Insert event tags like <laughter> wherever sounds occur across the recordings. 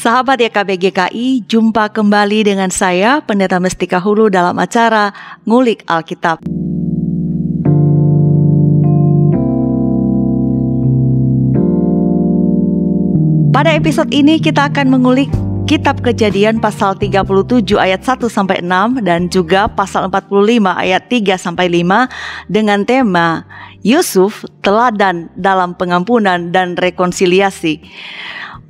Sahabat YKBGKI, jumpa kembali dengan saya Pendeta Mestika Hulu dalam acara Ngulik Alkitab. Pada episode ini kita akan mengulik Kitab Kejadian pasal 37 ayat 1 sampai 6 dan juga pasal 45 ayat 3 sampai 5 dengan tema Yusuf teladan dalam pengampunan dan rekonsiliasi.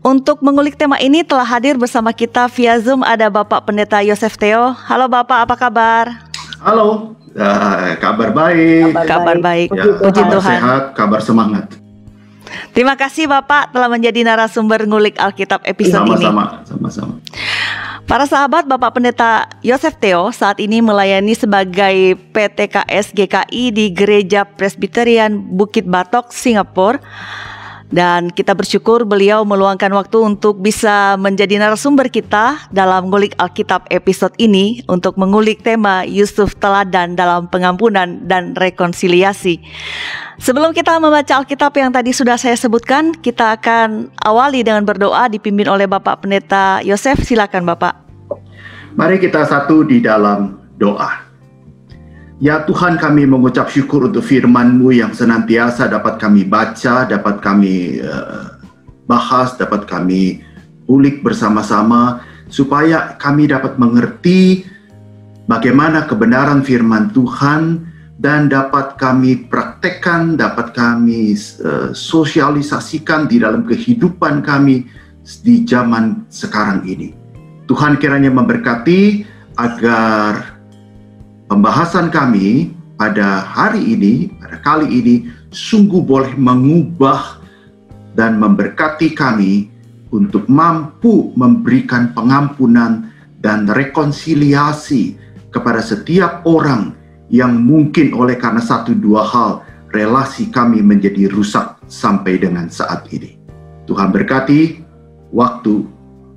Untuk mengulik tema ini telah hadir bersama kita via Zoom ada Bapak Pendeta Yosef Theo. Halo Bapak, apa kabar? Halo, uh, kabar baik. Kabar baik. Ya, Puji kabar Tuhan. sehat, kabar semangat. Terima kasih Bapak telah menjadi narasumber ngulik Alkitab episode ini. Sama-sama, sama-sama. Para sahabat Bapak Pendeta Yosef Theo saat ini melayani sebagai PTKS GKI di Gereja Presbyterian Bukit Batok, Singapura. Dan kita bersyukur beliau meluangkan waktu untuk bisa menjadi narasumber kita dalam ngulik Alkitab episode ini untuk mengulik tema Yusuf Teladan dalam pengampunan dan rekonsiliasi. Sebelum kita membaca Alkitab yang tadi sudah saya sebutkan, kita akan awali dengan berdoa dipimpin oleh Bapak Pendeta Yosef. Silakan Bapak. Mari kita satu di dalam doa. Ya Tuhan kami mengucap syukur untuk firman-Mu yang senantiasa dapat kami baca, dapat kami uh, bahas, dapat kami ulik bersama-sama supaya kami dapat mengerti bagaimana kebenaran firman Tuhan dan dapat kami praktekkan, dapat kami uh, sosialisasikan di dalam kehidupan kami di zaman sekarang ini. Tuhan kiranya memberkati agar pembahasan kami pada hari ini, pada kali ini, sungguh boleh mengubah dan memberkati kami untuk mampu memberikan pengampunan dan rekonsiliasi kepada setiap orang yang mungkin oleh karena satu dua hal relasi kami menjadi rusak sampai dengan saat ini. Tuhan berkati waktu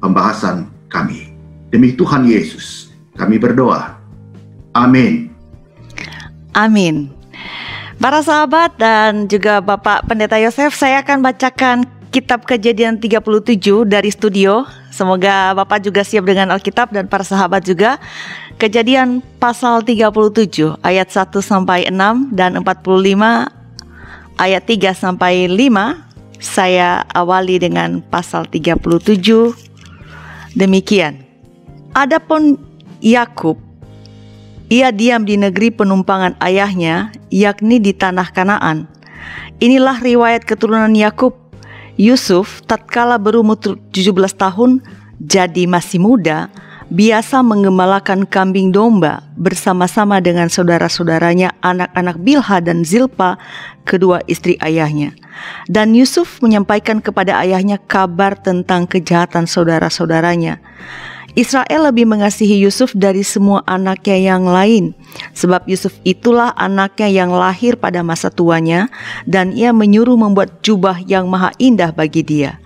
pembahasan kami. Demi Tuhan Yesus, kami berdoa. Amin. Amin. Para sahabat dan juga Bapak Pendeta Yosef, saya akan bacakan kitab Kejadian 37 dari studio. Semoga Bapak juga siap dengan Alkitab dan para sahabat juga. Kejadian pasal 37 ayat 1 sampai 6 dan 45 ayat 3 sampai 5. Saya awali dengan pasal 37. Demikian. Adapun Yakub ia diam di negeri penumpangan ayahnya, yakni di tanah Kanaan. Inilah riwayat keturunan Yakub. Yusuf tatkala berumur 17 tahun, jadi masih muda, biasa mengembalakan kambing domba bersama-sama dengan saudara-saudaranya anak-anak Bilha dan Zilpa, kedua istri ayahnya. Dan Yusuf menyampaikan kepada ayahnya kabar tentang kejahatan saudara-saudaranya. Israel lebih mengasihi Yusuf dari semua anaknya yang lain, sebab Yusuf itulah anaknya yang lahir pada masa tuanya, dan ia menyuruh membuat jubah yang maha indah bagi dia.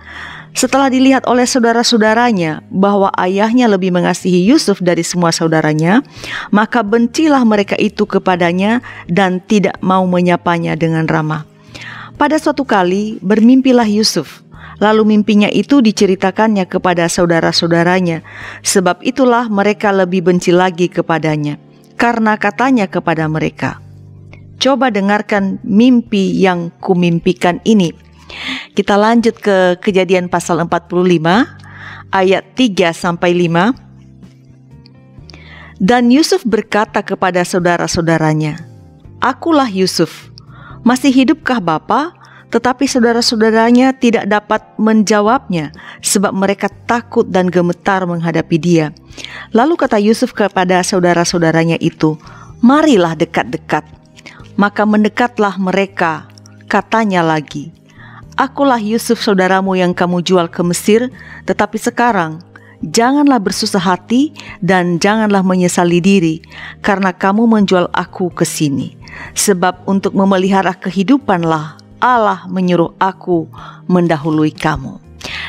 Setelah dilihat oleh saudara-saudaranya bahwa ayahnya lebih mengasihi Yusuf dari semua saudaranya, maka bencilah mereka itu kepadanya dan tidak mau menyapanya dengan ramah. Pada suatu kali bermimpilah Yusuf Lalu mimpinya itu diceritakannya kepada saudara-saudaranya, sebab itulah mereka lebih benci lagi kepadanya, karena katanya kepada mereka, Coba dengarkan mimpi yang kumimpikan ini. Kita lanjut ke kejadian pasal 45 ayat 3 sampai 5. Dan Yusuf berkata kepada saudara-saudaranya, Akulah Yusuf, masih hidupkah Bapak? Tetapi saudara-saudaranya tidak dapat menjawabnya sebab mereka takut dan gemetar menghadapi dia. Lalu kata Yusuf kepada saudara-saudaranya itu, "Marilah dekat-dekat." Maka mendekatlah mereka. Katanya lagi, "Akulah Yusuf saudaramu yang kamu jual ke Mesir, tetapi sekarang janganlah bersusah hati dan janganlah menyesali diri karena kamu menjual aku ke sini, sebab untuk memelihara kehidupanlah Allah menyuruh aku mendahului kamu.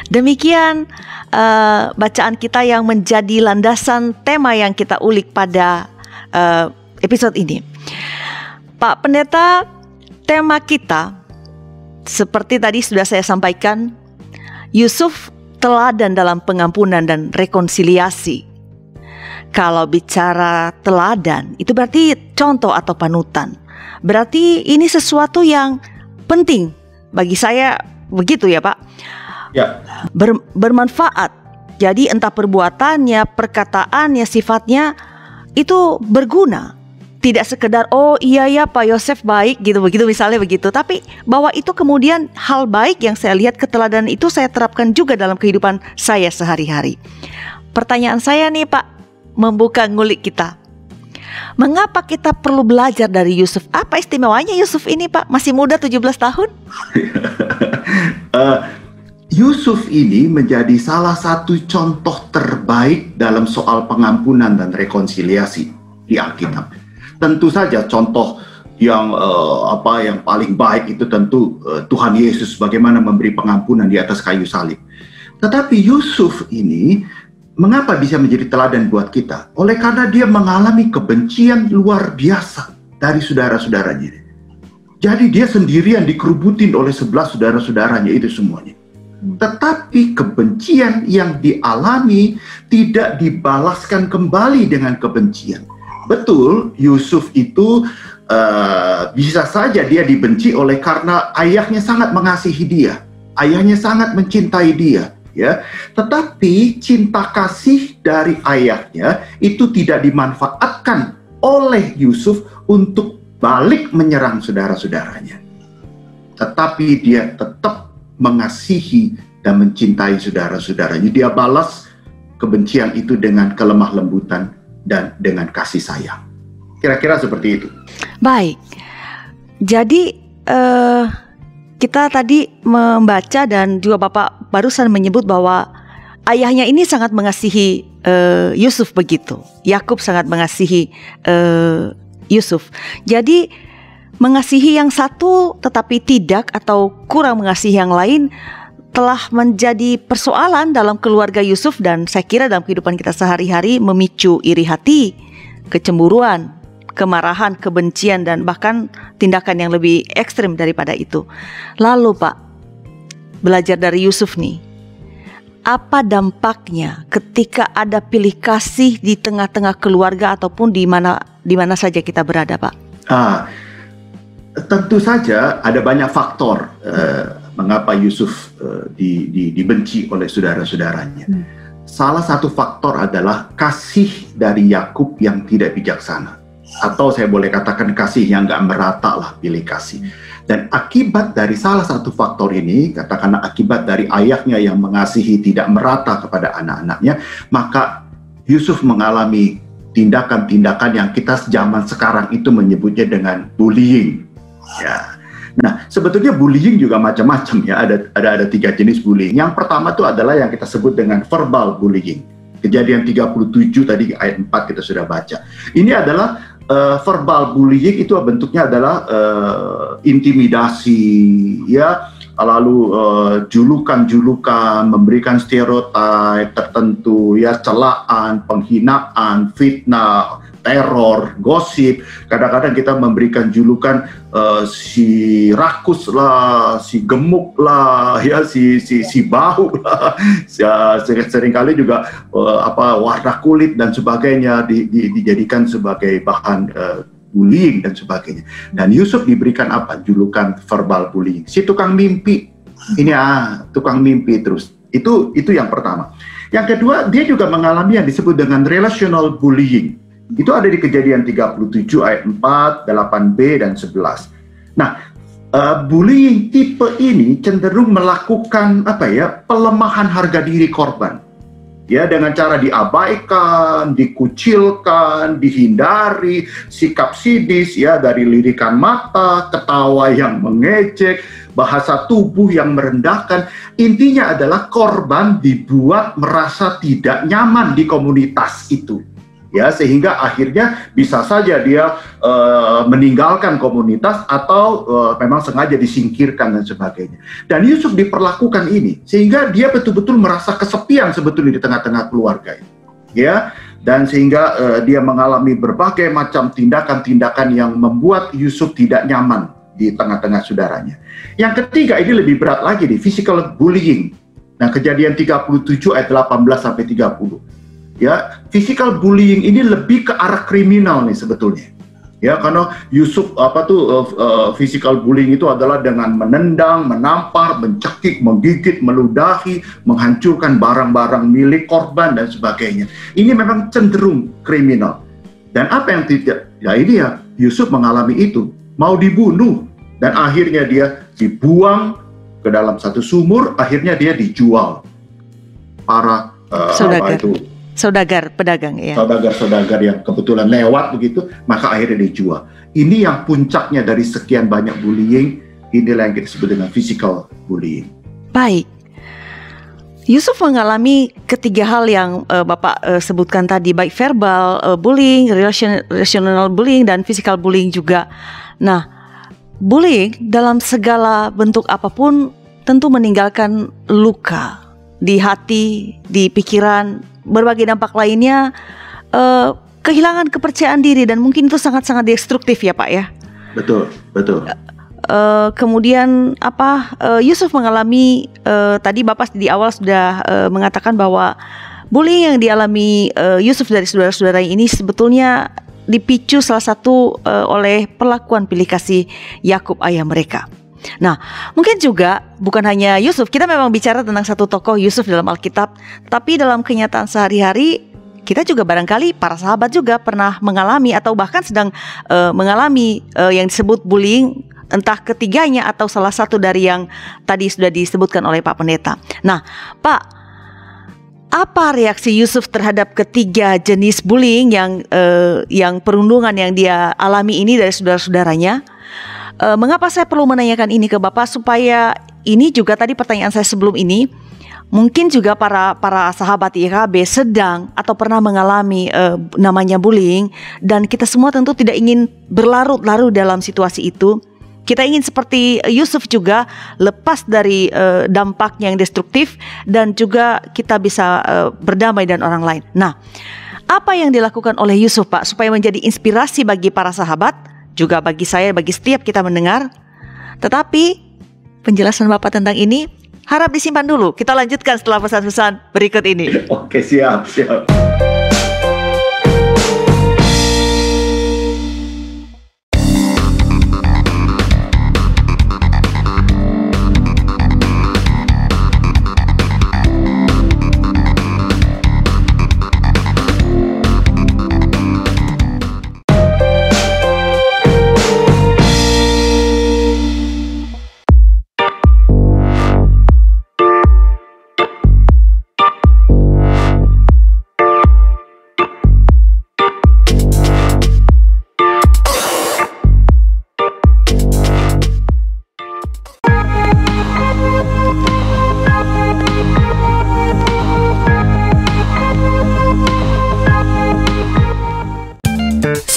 Demikian uh, bacaan kita yang menjadi landasan tema yang kita ulik pada uh, episode ini. Pak Pendeta, tema kita seperti tadi sudah saya sampaikan, Yusuf teladan dalam pengampunan dan rekonsiliasi. Kalau bicara teladan, itu berarti contoh atau panutan. Berarti ini sesuatu yang penting bagi saya begitu ya, Pak. Ya. Ber, bermanfaat. Jadi entah perbuatannya, perkataannya, sifatnya itu berguna tidak sekedar oh iya ya Pak Yosef baik gitu begitu misalnya begitu tapi bahwa itu kemudian hal baik yang saya lihat keteladanan itu saya terapkan juga dalam kehidupan saya sehari-hari. Pertanyaan saya nih Pak membuka ngulik kita. Mengapa kita perlu belajar dari Yusuf? Apa istimewanya Yusuf ini Pak? Masih muda 17 tahun? uh, <laughs> Yusuf ini menjadi salah satu contoh terbaik dalam soal pengampunan dan rekonsiliasi di Alkitab tentu saja contoh yang uh, apa yang paling baik itu tentu uh, Tuhan Yesus bagaimana memberi pengampunan di atas kayu salib. Tetapi Yusuf ini mengapa bisa menjadi teladan buat kita? Oleh karena dia mengalami kebencian luar biasa dari saudara-saudaranya. Jadi dia sendirian dikerubutin oleh sebelah saudara-saudaranya itu semuanya. Tetapi kebencian yang dialami tidak dibalaskan kembali dengan kebencian Betul, Yusuf itu uh, bisa saja dia dibenci oleh karena ayahnya sangat mengasihi dia, ayahnya sangat mencintai dia, ya. Tetapi cinta kasih dari ayahnya itu tidak dimanfaatkan oleh Yusuf untuk balik menyerang saudara-saudaranya. Tetapi dia tetap mengasihi dan mencintai saudara-saudaranya. Dia balas kebencian itu dengan kelemah lembutan dan dengan kasih sayang. Kira-kira seperti itu. Baik. Jadi uh, kita tadi membaca dan juga Bapak barusan menyebut bahwa ayahnya ini sangat mengasihi uh, Yusuf begitu. Yakub sangat mengasihi uh, Yusuf. Jadi mengasihi yang satu tetapi tidak atau kurang mengasihi yang lain telah menjadi persoalan dalam keluarga Yusuf dan saya kira dalam kehidupan kita sehari-hari memicu iri hati, kecemburuan, kemarahan, kebencian dan bahkan tindakan yang lebih ekstrim daripada itu. Lalu Pak, belajar dari Yusuf nih, apa dampaknya ketika ada pilih kasih di tengah-tengah keluarga ataupun di mana di mana saja kita berada, Pak? Ah, tentu saja ada banyak faktor. Uh, mengapa Yusuf uh, di, di, dibenci oleh saudara-saudaranya. Hmm. Salah satu faktor adalah kasih dari Yakub yang tidak bijaksana, atau saya boleh katakan kasih yang nggak merata lah pilih kasih. Dan akibat dari salah satu faktor ini, katakanlah akibat dari ayahnya yang mengasihi tidak merata kepada anak-anaknya, maka Yusuf mengalami tindakan-tindakan yang kita zaman sekarang itu menyebutnya dengan bullying. Ya, Nah, sebetulnya bullying juga macam-macam ya. Ada ada ada tiga jenis bullying. Yang pertama itu adalah yang kita sebut dengan verbal bullying. Kejadian 37 tadi ayat 4 kita sudah baca. Ini adalah uh, verbal bullying itu bentuknya adalah uh, intimidasi ya. Lalu uh, julukan-julukan, memberikan stereotip tertentu, ya. Celaan, penghinaan, fitnah, teror, gosip. Kadang-kadang kita memberikan julukan uh, si rakus lah, si gemuk lah, <laughs> ya si si si bau lah. <laughs> Ya, sering kali juga uh, apa warna kulit dan sebagainya di, di, dijadikan sebagai bahan uh, bullying dan sebagainya. Dan Yusuf diberikan apa? Julukan verbal bullying. Si tukang mimpi. Ini ah, tukang mimpi terus. Itu itu yang pertama. Yang kedua, dia juga mengalami yang disebut dengan relational bullying itu ada di kejadian 37 ayat 4, 8b dan 11. Nah, uh, bullying tipe ini cenderung melakukan apa ya? pelemahan harga diri korban. Ya, dengan cara diabaikan, dikucilkan, dihindari, sikap sidis ya dari lirikan mata, ketawa yang mengejek, bahasa tubuh yang merendahkan. Intinya adalah korban dibuat merasa tidak nyaman di komunitas itu ya sehingga akhirnya bisa saja dia uh, meninggalkan komunitas atau uh, memang sengaja disingkirkan dan sebagainya. Dan Yusuf diperlakukan ini sehingga dia betul-betul merasa kesepian sebetulnya di tengah-tengah keluarga ini. Ya, dan sehingga uh, dia mengalami berbagai macam tindakan-tindakan yang membuat Yusuf tidak nyaman di tengah-tengah saudaranya. Yang ketiga ini lebih berat lagi di physical bullying Nah, kejadian 37 ayat 18 sampai 30. Ya, physical bullying ini lebih ke arah kriminal nih sebetulnya. Ya, karena Yusuf apa tuh uh, uh, physical bullying itu adalah dengan menendang, menampar, mencekik, menggigit, meludahi, menghancurkan barang-barang milik korban dan sebagainya. Ini memang cenderung kriminal. Dan apa yang tidak? Ya ini ya Yusuf mengalami itu, mau dibunuh dan akhirnya dia dibuang ke dalam satu sumur, akhirnya dia dijual para uh, apa itu saudagar pedagang ya. Saudagar-saudagar yang kebetulan lewat begitu, maka akhirnya dijual. Ini yang puncaknya dari sekian banyak bullying, inilah yang kita sebut dengan physical bullying. Baik. Yusuf mengalami ketiga hal yang uh, Bapak uh, sebutkan tadi, baik verbal uh, bullying, relation, relational bullying, dan physical bullying juga. Nah, bullying dalam segala bentuk apa pun tentu meninggalkan luka di hati, di pikiran, berbagai dampak lainnya uh, kehilangan kepercayaan diri dan mungkin itu sangat-sangat destruktif ya Pak ya. Betul, betul. Uh, kemudian apa uh, Yusuf mengalami uh, tadi Bapak di awal sudah uh, mengatakan bahwa bullying yang dialami uh, Yusuf dari saudara-saudara ini sebetulnya dipicu salah satu uh, oleh perlakuan pilih kasih Yakub ayah mereka. Nah, mungkin juga bukan hanya Yusuf, kita memang bicara tentang satu tokoh Yusuf dalam Alkitab, tapi dalam kenyataan sehari-hari kita juga barangkali para sahabat juga pernah mengalami atau bahkan sedang uh, mengalami uh, yang disebut bullying entah ketiganya atau salah satu dari yang tadi sudah disebutkan oleh Pak Pendeta. Nah, Pak, apa reaksi Yusuf terhadap ketiga jenis bullying yang uh, yang perundungan yang dia alami ini dari saudara-saudaranya? Uh, mengapa saya perlu menanyakan ini ke Bapak supaya ini juga tadi pertanyaan saya sebelum ini mungkin juga para para sahabat IKB sedang atau pernah mengalami uh, namanya bullying dan kita semua tentu tidak ingin berlarut-larut dalam situasi itu. Kita ingin seperti Yusuf juga lepas dari uh, dampak yang destruktif dan juga kita bisa uh, berdamai dan orang lain. Nah, apa yang dilakukan oleh Yusuf Pak supaya menjadi inspirasi bagi para sahabat juga bagi saya, bagi setiap kita mendengar. Tetapi penjelasan Bapak tentang ini harap disimpan dulu. Kita lanjutkan setelah pesan-pesan berikut ini. <laughs> Oke, siap, siap.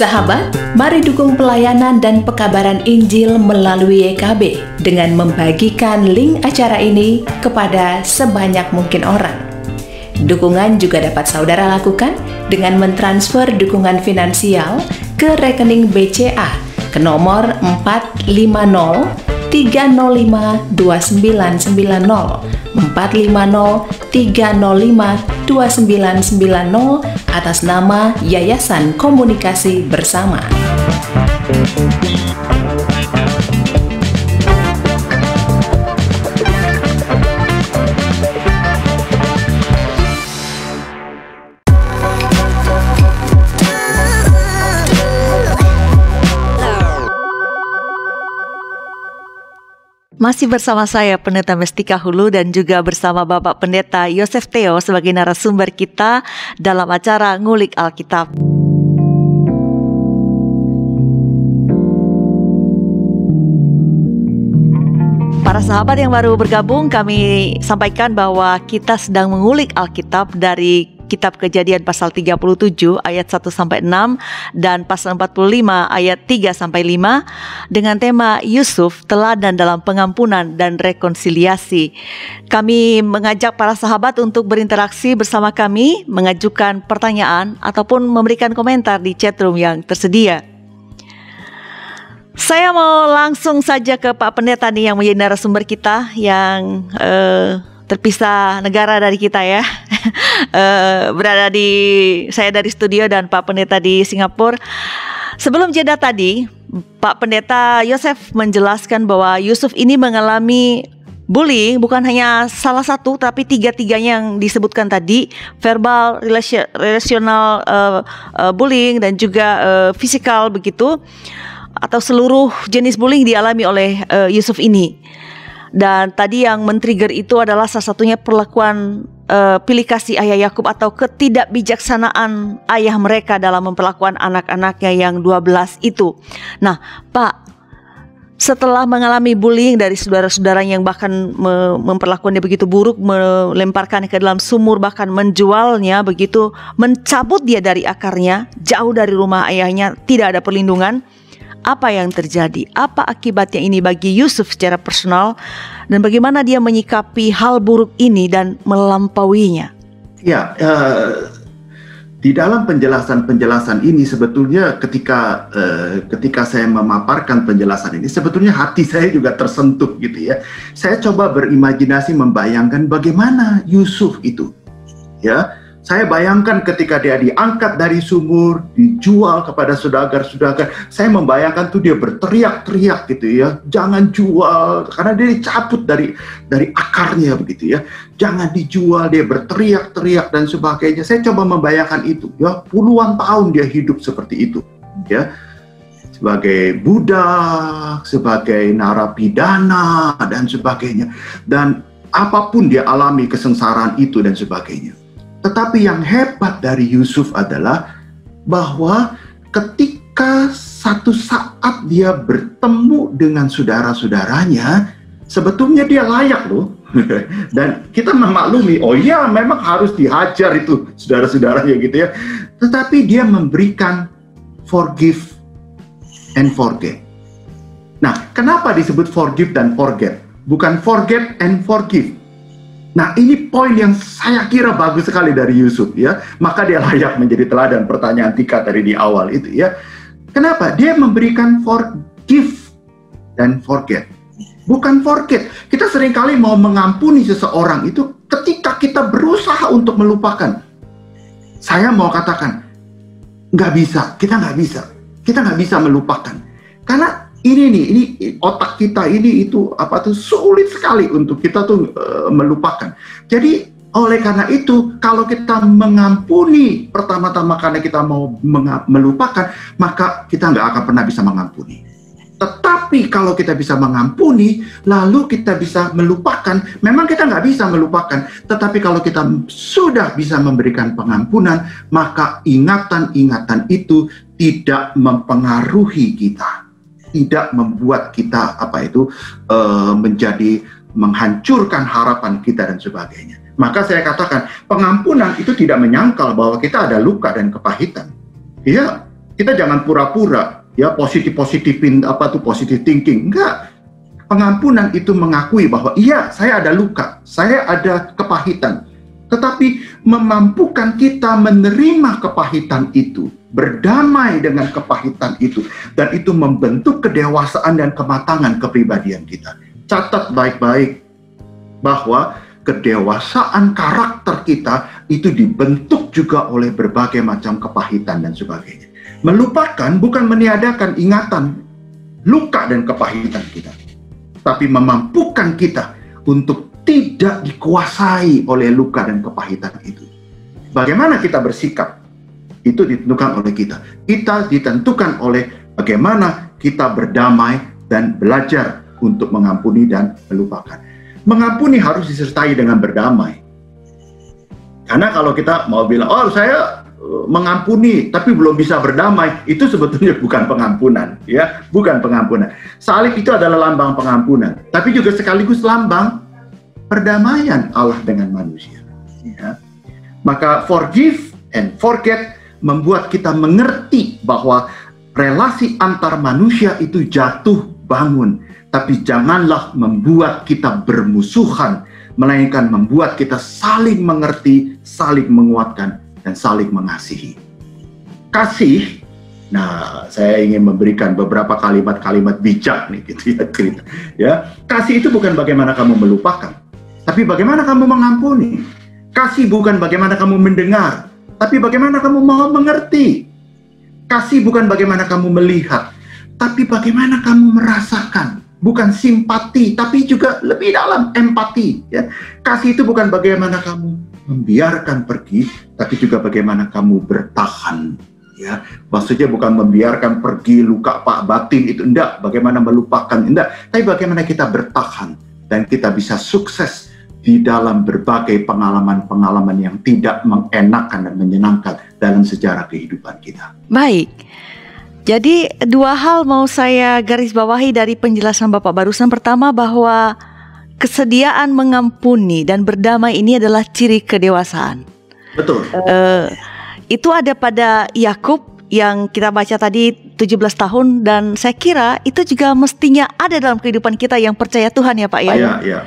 Sahabat, mari dukung pelayanan dan pekabaran Injil melalui YKB dengan membagikan link acara ini kepada sebanyak mungkin orang. Dukungan juga dapat saudara lakukan dengan mentransfer dukungan finansial ke rekening BCA ke nomor 450 305 2990 450 305 2990 atas nama Yayasan Komunikasi Bersama. Masih bersama saya Pendeta Mestika Hulu dan juga bersama Bapak Pendeta Yosef Theo sebagai narasumber kita dalam acara Ngulik Alkitab. Para sahabat yang baru bergabung, kami sampaikan bahwa kita sedang mengulik Alkitab dari kitab Kejadian pasal 37 ayat 1 sampai 6 dan pasal 45 ayat 3 sampai 5 dengan tema Yusuf teladan dalam pengampunan dan rekonsiliasi. Kami mengajak para sahabat untuk berinteraksi bersama kami, mengajukan pertanyaan ataupun memberikan komentar di chatroom yang tersedia. Saya mau langsung saja ke Pak Pendeta nih yang menjadi narasumber kita yang uh, terpisah negara dari kita ya. uh, <laughs> berada di saya dari studio dan Pak Pendeta di Singapura. Sebelum jeda tadi, Pak Pendeta Yosef menjelaskan bahwa Yusuf ini mengalami bullying bukan hanya salah satu tapi tiga-tiganya yang disebutkan tadi verbal, relasional uh, uh, bullying dan juga uh, begitu atau seluruh jenis bullying dialami oleh uh, Yusuf ini. Dan tadi yang men-trigger itu adalah salah satunya perlakuan uh, pilih kasih ayah Yakub atau ketidakbijaksanaan ayah mereka dalam memperlakukan anak-anaknya yang 12 itu. Nah, Pak, setelah mengalami bullying dari saudara-saudara yang bahkan me memperlakukannya begitu buruk, melemparkannya ke dalam sumur, bahkan menjualnya begitu, mencabut dia dari akarnya, jauh dari rumah ayahnya, tidak ada perlindungan. Apa yang terjadi? Apa akibatnya ini bagi Yusuf secara personal dan bagaimana dia menyikapi hal buruk ini dan melampauinya? Ya, uh, di dalam penjelasan-penjelasan ini sebetulnya ketika uh, ketika saya memaparkan penjelasan ini sebetulnya hati saya juga tersentuh gitu ya. Saya coba berimajinasi membayangkan bagaimana Yusuf itu ya saya bayangkan ketika dia diangkat dari sumur, dijual kepada saudagar-saudagar, saya membayangkan tuh dia berteriak-teriak gitu ya, jangan jual karena dia dicabut dari dari akarnya begitu ya. Jangan dijual, dia berteriak-teriak dan sebagainya. Saya coba membayangkan itu ya, puluhan tahun dia hidup seperti itu ya. Sebagai budak, sebagai narapidana dan sebagainya. Dan apa pun dia alami kesengsaraan itu dan sebagainya tetapi yang hebat dari Yusuf adalah bahwa ketika satu saat dia bertemu dengan saudara-saudaranya, sebetulnya dia layak loh. <laughs> Dan kita memaklumi, oh iya memang harus dihajar itu saudara-saudaranya gitu ya. Tetapi dia memberikan forgive and forget. Nah, kenapa disebut forgive dan forget? Bukan forget and forgive. Nah ini poin yang saya kira bagus sekali dari Yusuf ya. Maka dia layak menjadi teladan pertanyaan Tika tadi di awal itu ya. Kenapa? Dia memberikan forgive dan forget. Bukan forget. Kita sering kali mau mengampuni seseorang itu ketika kita berusaha untuk melupakan. Saya mau katakan, nggak bisa, kita nggak bisa. Kita nggak bisa melupakan. Karena ini nih, ini otak kita ini itu apa tuh sulit sekali untuk kita tuh uh, melupakan. Jadi oleh karena itu, kalau kita mengampuni pertama-tama karena kita mau melupakan, maka kita nggak akan pernah bisa mengampuni. Tetapi kalau kita bisa mengampuni, lalu kita bisa melupakan, memang kita nggak bisa melupakan. Tetapi kalau kita sudah bisa memberikan pengampunan, maka ingatan-ingatan itu tidak mempengaruhi kita tidak membuat kita apa itu uh, menjadi menghancurkan harapan kita dan sebagainya. Maka saya katakan pengampunan itu tidak menyangkal bahwa kita ada luka dan kepahitan. Ya, kita jangan pura-pura ya positif positifin apa tuh positif thinking. Enggak. Pengampunan itu mengakui bahwa iya, saya ada luka, saya ada kepahitan. Tetapi memampukan kita menerima kepahitan itu berdamai dengan kepahitan itu dan itu membentuk kedewasaan dan kematangan kepribadian kita. Catat baik-baik bahwa kedewasaan karakter kita itu dibentuk juga oleh berbagai macam kepahitan dan sebagainya. Melupakan bukan meniadakan ingatan luka dan kepahitan kita, tapi memampukan kita untuk tidak dikuasai oleh luka dan kepahitan itu. Bagaimana kita bersikap itu ditentukan oleh kita. Kita ditentukan oleh bagaimana kita berdamai dan belajar untuk mengampuni dan melupakan. Mengampuni harus disertai dengan berdamai. Karena kalau kita mau bilang, oh saya eh, mengampuni tapi belum bisa berdamai, itu sebetulnya bukan pengampunan, ya, bukan pengampunan. Salib itu adalah lambang pengampunan, tapi juga sekaligus lambang perdamaian Allah dengan manusia. Ya. Maka forgive and forget membuat kita mengerti bahwa relasi antar manusia itu jatuh bangun, tapi janganlah membuat kita bermusuhan, melainkan membuat kita saling mengerti, saling menguatkan, dan saling mengasihi. Kasih, nah saya ingin memberikan beberapa kalimat-kalimat bijak nih gitu ya cerita. Ya, kasih itu bukan bagaimana kamu melupakan. tapi bagaimana kamu mengampuni. Kasih bukan bagaimana kamu mendengar, tapi bagaimana kamu mau mengerti. Kasih bukan bagaimana kamu melihat, tapi bagaimana kamu merasakan. Bukan simpati, tapi juga lebih dalam empati. Ya. Kasih itu bukan bagaimana kamu membiarkan pergi, tapi juga bagaimana kamu bertahan. Ya, maksudnya bukan membiarkan pergi luka pak batin itu enggak, bagaimana melupakan enggak, tapi bagaimana kita bertahan dan kita bisa sukses di dalam berbagai pengalaman-pengalaman yang tidak mengenakan dan menyenangkan dalam sejarah kehidupan kita. Baik. Jadi dua hal mau saya garis bawahi dari penjelasan Bapak barusan. Pertama bahwa kesediaan mengampuni dan berdamai ini adalah ciri kedewasaan. Betul. Uh, itu ada pada Yakub yang kita baca tadi 17 tahun dan saya kira itu juga mestinya ada dalam kehidupan kita yang percaya Tuhan ya Pak ya. Iya, iya.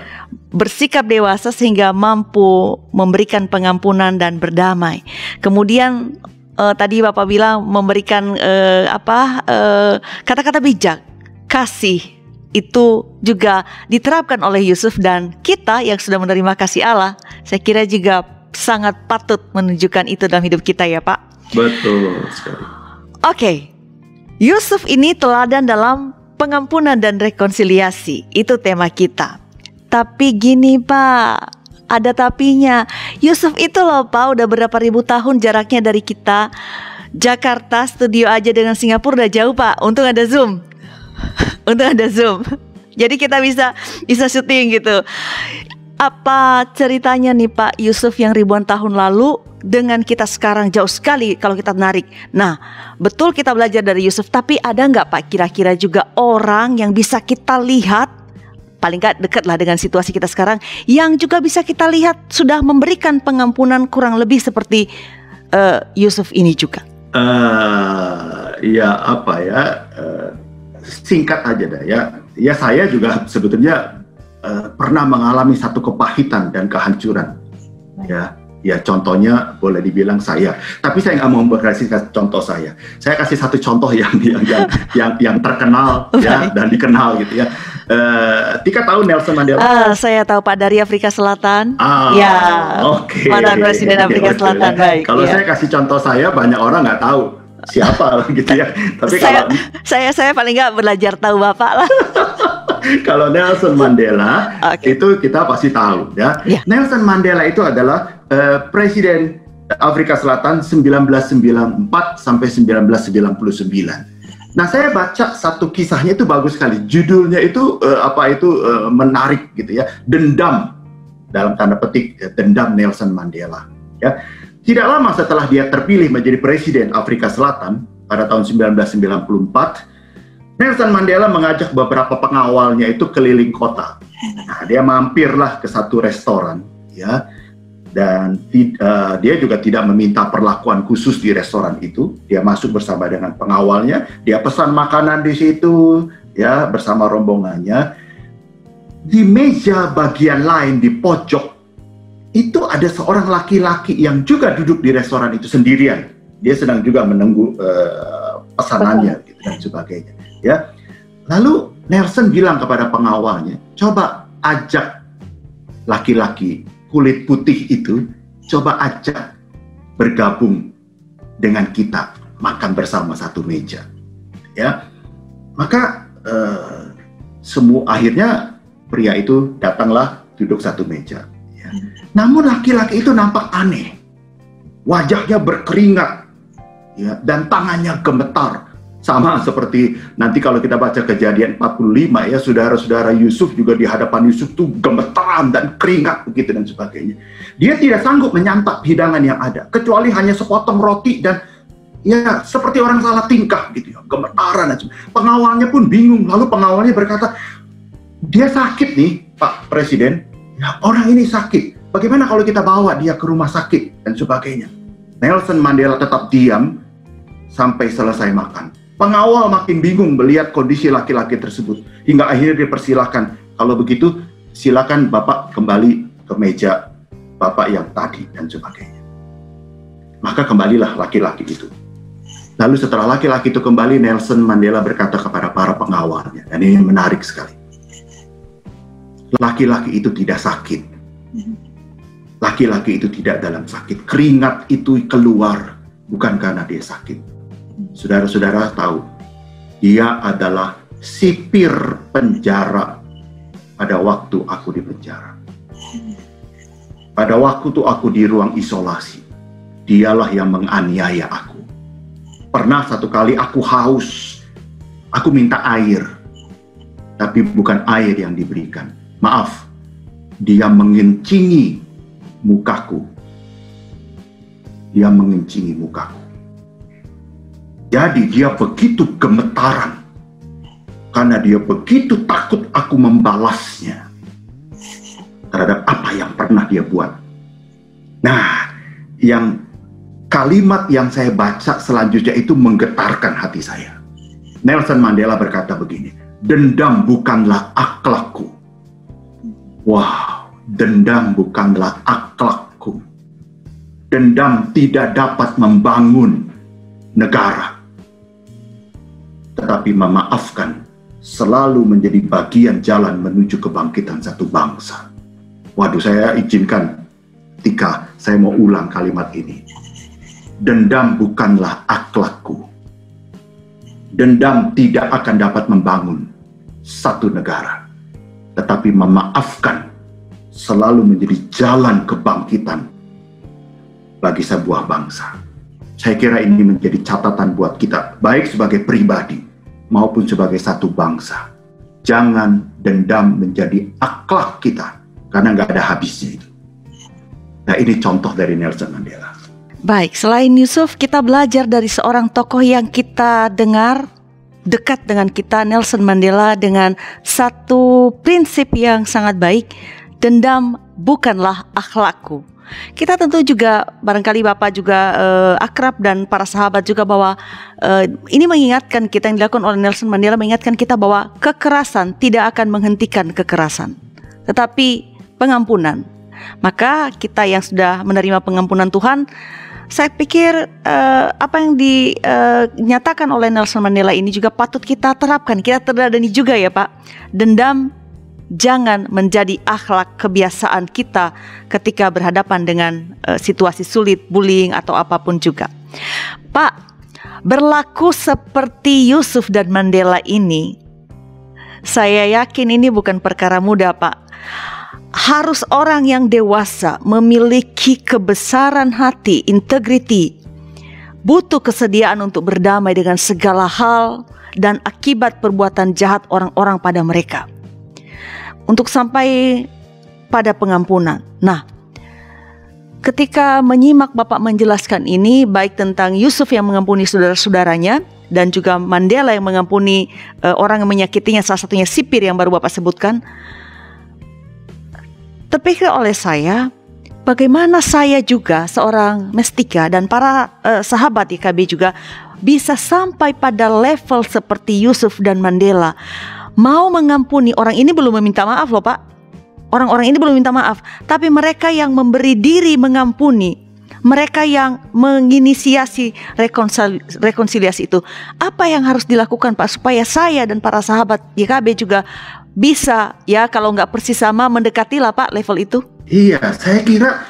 Bersikap dewasa sehingga mampu memberikan pengampunan dan berdamai. Kemudian uh, tadi Bapak bilang memberikan uh, apa kata-kata uh, bijak, kasih itu juga diterapkan oleh Yusuf dan kita yang sudah menerima kasih Allah, saya kira juga sangat patut menunjukkan itu dalam hidup kita ya Pak. Betul sekali. Oke, okay. Yusuf ini teladan dalam pengampunan dan rekonsiliasi, itu tema kita. Tapi gini Pak, ada tapinya. Yusuf itu loh Pak, udah berapa ribu tahun jaraknya dari kita. Jakarta studio aja dengan Singapura udah jauh Pak, untung ada Zoom. <laughs> untuk ada Zoom. <laughs> Jadi kita bisa bisa syuting gitu. Apa ceritanya nih Pak Yusuf yang ribuan tahun lalu dengan kita sekarang jauh sekali kalau kita menarik. Nah, betul kita belajar dari Yusuf, tapi ada nggak Pak kira-kira juga orang yang bisa kita lihat paling nggak dekat lah dengan situasi kita sekarang yang juga bisa kita lihat sudah memberikan pengampunan kurang lebih seperti uh, Yusuf ini juga. Uh, ya apa ya uh, singkat aja dah ya. Ya saya juga sebetulnya uh, pernah mengalami satu kepahitan dan kehancuran. Ya, ya contohnya boleh dibilang saya. Tapi saya nggak mau berkasih contoh saya. Saya kasih satu contoh <laughs> yang yang yang yang, yang terkenal ya dan dikenal gitu ya. Uh, Tika tahu Nelson Mandela? Uh, saya tahu Pak dari Afrika Selatan. Ah, ya. Oke. Okay. Presiden Afrika Selatan. Baik. Kalau ya. saya kasih contoh saya banyak orang nggak tahu siapa <laughs> gitu ya. Tapi saya, kalau saya saya paling nggak belajar tahu bapak lah. <laughs> kalau Nelson Mandela okay. itu kita pasti tahu ya. Yeah. Nelson Mandela itu adalah uh, presiden Afrika Selatan 1994 sampai 1999. Nah, saya baca satu kisahnya itu bagus sekali. Judulnya itu uh, apa itu uh, menarik gitu ya. Dendam dalam tanda petik dendam Nelson Mandela ya. Tidak lama setelah dia terpilih menjadi presiden Afrika Selatan pada tahun 1994, Nelson Mandela mengajak beberapa pengawalnya itu keliling kota. Nah, dia mampirlah ke satu restoran, ya, dan uh, dia juga tidak meminta perlakuan khusus di restoran itu. Dia masuk bersama dengan pengawalnya, dia pesan makanan di situ, ya, bersama rombongannya. Di meja bagian lain di pojok itu ada seorang laki-laki yang juga duduk di restoran itu sendirian. Dia sedang juga menunggu uh, pesanannya gitu dan sebagainya. Ya. Lalu Nelson bilang kepada pengawalnya, coba ajak laki-laki kulit putih itu, coba ajak bergabung dengan kita makan bersama satu meja. Ya, maka uh, semua akhirnya pria itu datanglah duduk satu meja. Ya. Namun laki-laki itu nampak aneh. Wajahnya berkeringat ya dan tangannya gemetar. Sama seperti nanti kalau kita baca kejadian 45 ya saudara-saudara Yusuf juga di hadapan Yusuf tuh gemeteran dan keringat begitu dan sebagainya. Dia tidak sanggup menyantap hidangan yang ada kecuali hanya sepotong roti dan ya seperti orang salah tingkah gitu ya, gemetaran aja. Pengawalnya pun bingung. Lalu pengawalnya berkata, "Dia sakit nih, Pak Presiden. Ya, orang ini sakit. Bagaimana kalau kita bawa dia ke rumah sakit dan sebagainya? Nelson Mandela tetap diam sampai selesai makan. Pengawal makin bingung melihat kondisi laki-laki tersebut. Hingga akhirnya dipersilahkan. Kalau begitu, silakan Bapak kembali ke meja Bapak yang tadi dan sebagainya. Maka kembalilah laki-laki itu. Lalu setelah laki-laki itu kembali, Nelson Mandela berkata kepada para pengawalnya, dan ini menarik sekali. Laki-laki itu tidak sakit, Laki-laki itu tidak dalam sakit. Keringat itu keluar bukan karena dia sakit. Saudara-saudara tahu, dia adalah sipir penjara pada waktu aku di penjara. Pada waktu itu aku di ruang isolasi, dialah yang menganiaya aku. Pernah satu kali aku haus, aku minta air, tapi bukan air yang diberikan. Maaf, dia mengencingi mukaku. Dia mengencingi mukaku. Jadi dia begitu gemetaran karena dia begitu takut aku membalasnya terhadap apa yang pernah dia buat. Nah, yang kalimat yang saya baca selanjutnya itu menggetarkan hati saya. Nelson Mandela berkata begini, dendam bukanlah akhlakku. Wow, dendam bukanlah akhlakku. Dendam tidak dapat membangun negara. Tetapi memaafkan selalu menjadi bagian jalan menuju kebangkitan satu bangsa. Waduh, saya izinkan ketika saya mau ulang kalimat ini. Dendam bukanlah akhlakku. Dendam tidak akan dapat membangun satu negara. Tetapi memaafkan selalu menjadi jalan kebangkitan bagi sebuah bangsa. Saya kira ini menjadi catatan buat kita, baik sebagai pribadi maupun sebagai satu bangsa. Jangan dendam menjadi akhlak kita, karena nggak ada habisnya itu. Nah ini contoh dari Nelson Mandela. Baik, selain Yusuf, kita belajar dari seorang tokoh yang kita dengar dekat dengan kita, Nelson Mandela, dengan satu prinsip yang sangat baik, dendam bukanlah akhlakku. Kita tentu juga barangkali Bapak juga uh, akrab dan para sahabat juga bahwa uh, ini mengingatkan kita yang dilakukan oleh Nelson Mandela mengingatkan kita bahwa kekerasan tidak akan menghentikan kekerasan, tetapi pengampunan. Maka kita yang sudah menerima pengampunan Tuhan, saya pikir uh, apa yang dinyatakan uh, oleh Nelson Mandela ini juga patut kita terapkan. Kita terladani juga ya Pak. Dendam jangan menjadi akhlak kebiasaan kita ketika berhadapan dengan uh, situasi sulit, bullying atau apa pun juga. Pak, berlaku seperti Yusuf dan Mandela ini, saya yakin ini bukan perkara mudah, Pak. Harus orang yang dewasa memiliki kebesaran hati, integriti, butuh kesediaan untuk berdamai dengan segala hal dan akibat perbuatan jahat orang-orang pada mereka untuk sampai pada pengampunan. Nah, ketika menyimak Bapak menjelaskan ini baik tentang Yusuf yang mengampuni saudara-saudaranya dan juga Mandela yang mengampuni uh, orang yang menyakitinya salah satunya sipir yang baru Bapak sebutkan terpikir oleh saya bagaimana saya juga seorang mestika dan para uh, sahabat IKB juga bisa sampai pada level seperti Yusuf dan Mandela mau mengampuni orang ini belum meminta maaf loh Pak. Orang-orang ini belum minta maaf, tapi mereka yang memberi diri mengampuni, mereka yang menginisiasi rekonsiliasi itu. Apa yang harus dilakukan Pak supaya saya dan para sahabat YKB juga bisa ya kalau nggak persis sama mendekati lah Pak level itu? Iya, saya kira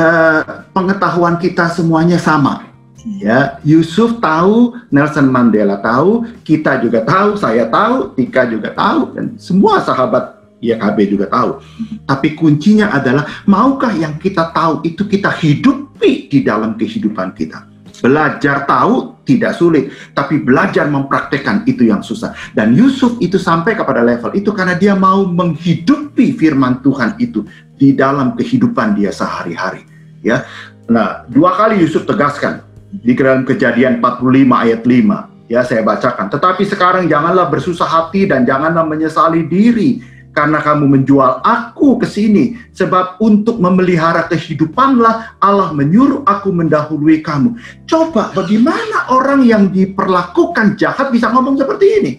uh, pengetahuan kita semuanya sama Ya, Yusuf tahu, Nelson Mandela tahu, kita juga tahu, saya tahu, Tika juga tahu, dan semua sahabat YKB juga tahu. Tapi kuncinya adalah maukah yang kita tahu itu kita hidupi di dalam kehidupan kita. Belajar tahu tidak sulit, tapi belajar mempraktekkan itu yang susah. Dan Yusuf itu sampai kepada level itu karena dia mau menghidupi firman Tuhan itu di dalam kehidupan dia sehari-hari. Ya, nah dua kali Yusuf tegaskan di dalam kejadian 45 ayat 5 ya saya bacakan. Tetapi sekarang janganlah bersusah hati dan janganlah menyesali diri karena kamu menjual aku ke sini. Sebab untuk memelihara kehidupanlah Allah menyuruh aku mendahului kamu. Coba bagaimana orang yang diperlakukan jahat bisa ngomong seperti ini?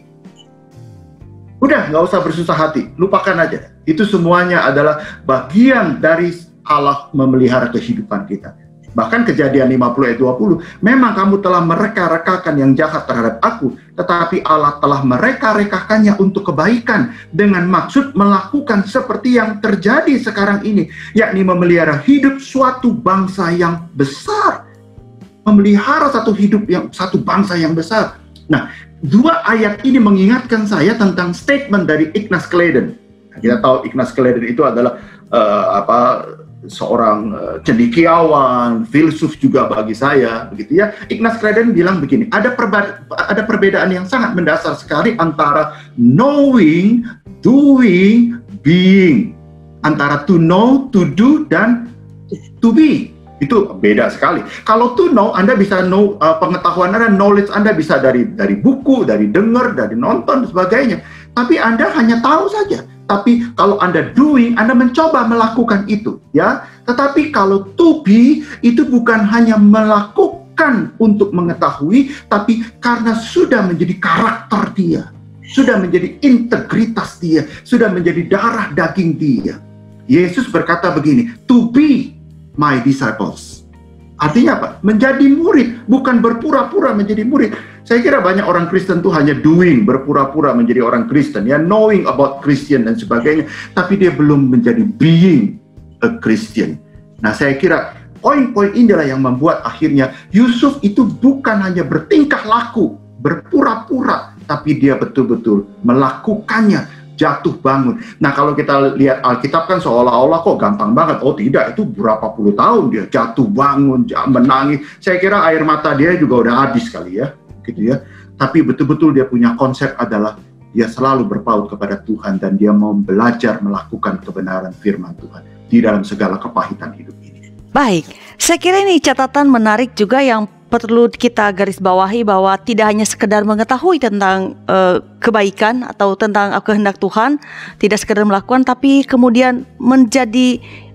Udah nggak usah bersusah hati. Lupakan aja. Itu semuanya adalah bagian dari Allah memelihara kehidupan kita Bahkan kejadian 50 ayat 20, memang kamu telah mereka-rekakan yang jahat terhadap aku, tetapi Allah telah mereka-rekakannya untuk kebaikan dengan maksud melakukan seperti yang terjadi sekarang ini, yakni memelihara hidup suatu bangsa yang besar. Memelihara satu hidup yang satu bangsa yang besar. Nah, dua ayat ini mengingatkan saya tentang statement dari Ignaz Claydon. Kita tahu Ignaz Claydon itu adalah uh, apa seorang uh, cendikiawan, filsuf juga bagi saya, begitu ya. Ignaz Claydon bilang begini, ada ada perbedaan yang sangat mendasar sekali antara knowing, doing, being. Antara to know, to do dan to be. Itu beda sekali. Kalau to know, Anda bisa know uh, pengetahuan Anda, knowledge Anda bisa dari dari buku, dari dengar, dari nonton dan sebagainya. Tapi Anda hanya tahu saja tapi kalau Anda doing, Anda mencoba melakukan itu, ya. Tetapi kalau to be itu bukan hanya melakukan untuk mengetahui, tapi karena sudah menjadi karakter dia, sudah menjadi integritas dia, sudah menjadi darah daging dia. Yesus berkata begini, to be my disciples. Artinya apa? Menjadi murid, bukan berpura-pura menjadi murid saya kira banyak orang Kristen tuh hanya doing, berpura-pura menjadi orang Kristen, ya knowing about Christian dan sebagainya, tapi dia belum menjadi being a Christian. Nah, saya kira poin-poin inilah yang membuat akhirnya Yusuf itu bukan hanya bertingkah laku, berpura-pura, tapi dia betul-betul melakukannya jatuh bangun. Nah kalau kita lihat Alkitab kan seolah-olah kok gampang banget. Oh tidak, itu berapa puluh tahun dia jatuh bangun, menangis. Saya kira air mata dia juga udah habis kali ya gitu ya. Tapi betul-betul dia punya konsep adalah dia selalu berpaut kepada Tuhan dan dia mau belajar melakukan kebenaran firman Tuhan di dalam segala kepahitan hidup ini. Baik, saya kira ini catatan menarik juga yang perlu kita garis bawahi bahwa tidak hanya sekedar mengetahui tentang uh, kebaikan atau tentang kehendak Tuhan, tidak sekedar melakukan tapi kemudian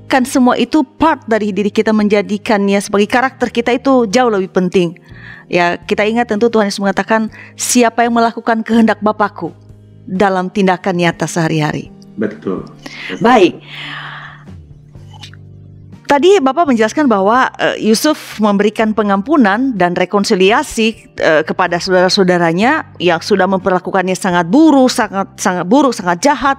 menjadikan semua itu part dari diri kita menjadikannya sebagai karakter kita itu jauh lebih penting. Ya, kita ingat tentu Tuhan Yesus mengatakan siapa yang melakukan kehendak Bapakku dalam tindakan nyata sehari-hari. Betul. Baik. Tadi Bapak menjelaskan bahwa uh, Yusuf memberikan pengampunan dan rekonsiliasi uh, kepada saudara-saudaranya yang sudah memperlakukannya sangat buruk, sangat sangat buruk, sangat jahat.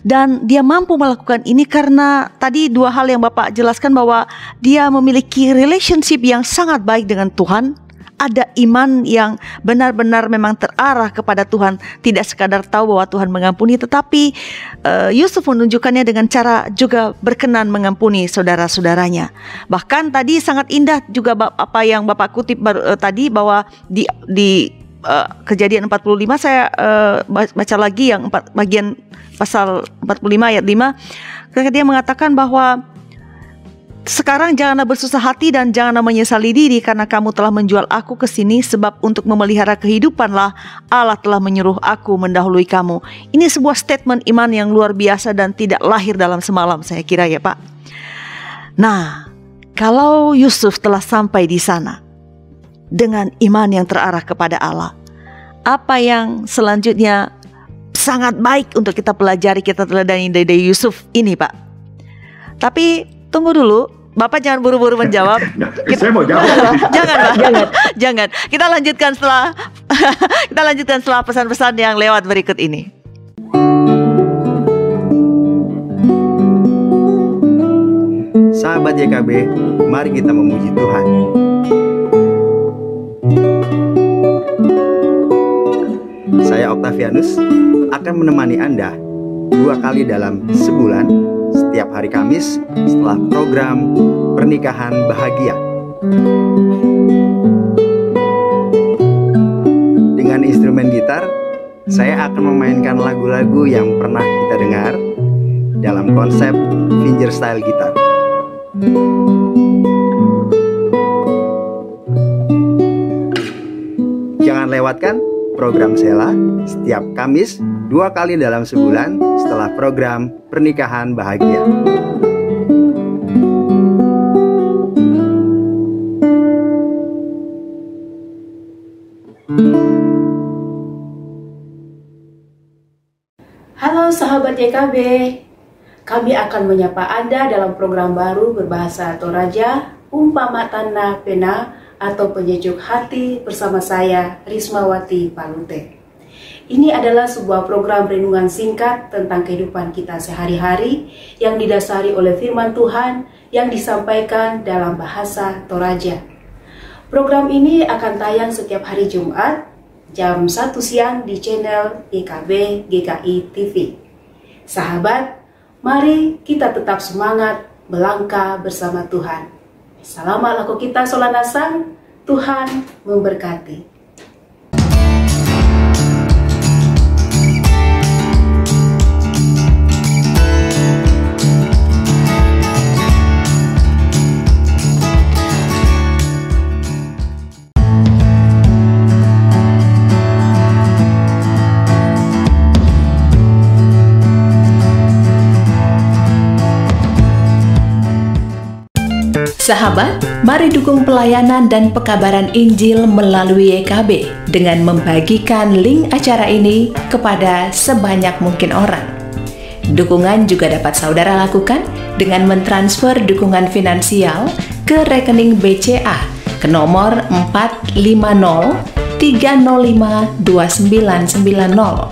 Dan dia mampu melakukan ini karena tadi dua hal yang Bapak jelaskan bahwa dia memiliki relationship yang sangat baik dengan Tuhan ada iman yang benar-benar memang terarah kepada Tuhan, tidak sekadar tahu bahwa Tuhan mengampuni, tetapi uh, Yusuf menunjukkannya dengan cara juga berkenan mengampuni saudara-saudaranya. Bahkan tadi sangat indah juga apa yang Bapak kutip baru, uh, tadi bahwa di di uh, kejadian 45 saya uh, baca lagi yang empat, bagian pasal 45 ayat 5 ketika dia mengatakan bahwa sekarang janganlah bersusah hati dan janganlah menyesali diri karena kamu telah menjual aku ke sini sebab untuk memelihara kehidupanlah Allah telah menyuruh aku mendahului kamu. Ini sebuah statement iman yang luar biasa dan tidak lahir dalam semalam saya kira ya Pak. Nah, kalau Yusuf telah sampai di sana dengan iman yang terarah kepada Allah, apa yang selanjutnya sangat baik untuk kita pelajari kita teladani dari Yusuf ini Pak. Tapi tunggu dulu, Bapak jangan buru-buru <laughs> menjawab. Kita, Saya mau jawab. jangan, Pak. jangan, <laughs> jangan. Kita lanjutkan setelah <laughs> kita lanjutkan setelah pesan-pesan yang lewat berikut ini. Sahabat YKB, mari kita memuji Tuhan. Saya Octavianus akan menemani Anda dua kali dalam sebulan setiap hari Kamis setelah program Pernikahan Bahagia. Dengan instrumen gitar, saya akan memainkan lagu-lagu yang pernah kita dengar dalam konsep fingerstyle gitar. Jangan lewatkan program Sela setiap Kamis dua kali dalam sebulan setelah program Pernikahan Bahagia. Halo sahabat YKB, Kami akan menyapa Anda dalam program baru berbahasa Toraja, Umpama Tanda Pena atau Penyejuk Hati bersama saya, Rismawati Palute. Ini adalah sebuah program renungan singkat tentang kehidupan kita sehari-hari yang didasari oleh firman Tuhan yang disampaikan dalam bahasa Toraja. Program ini akan tayang setiap hari Jumat jam 1 siang di channel GKB GKI TV. Sahabat, Mari kita tetap semangat melangkah bersama Tuhan. Selamat laku kita solanasang, Tuhan memberkati. Sahabat, mari dukung pelayanan dan pekabaran Injil melalui YKB dengan membagikan link acara ini kepada sebanyak mungkin orang. Dukungan juga dapat saudara lakukan dengan mentransfer dukungan finansial ke rekening BCA ke nomor 450 305 2990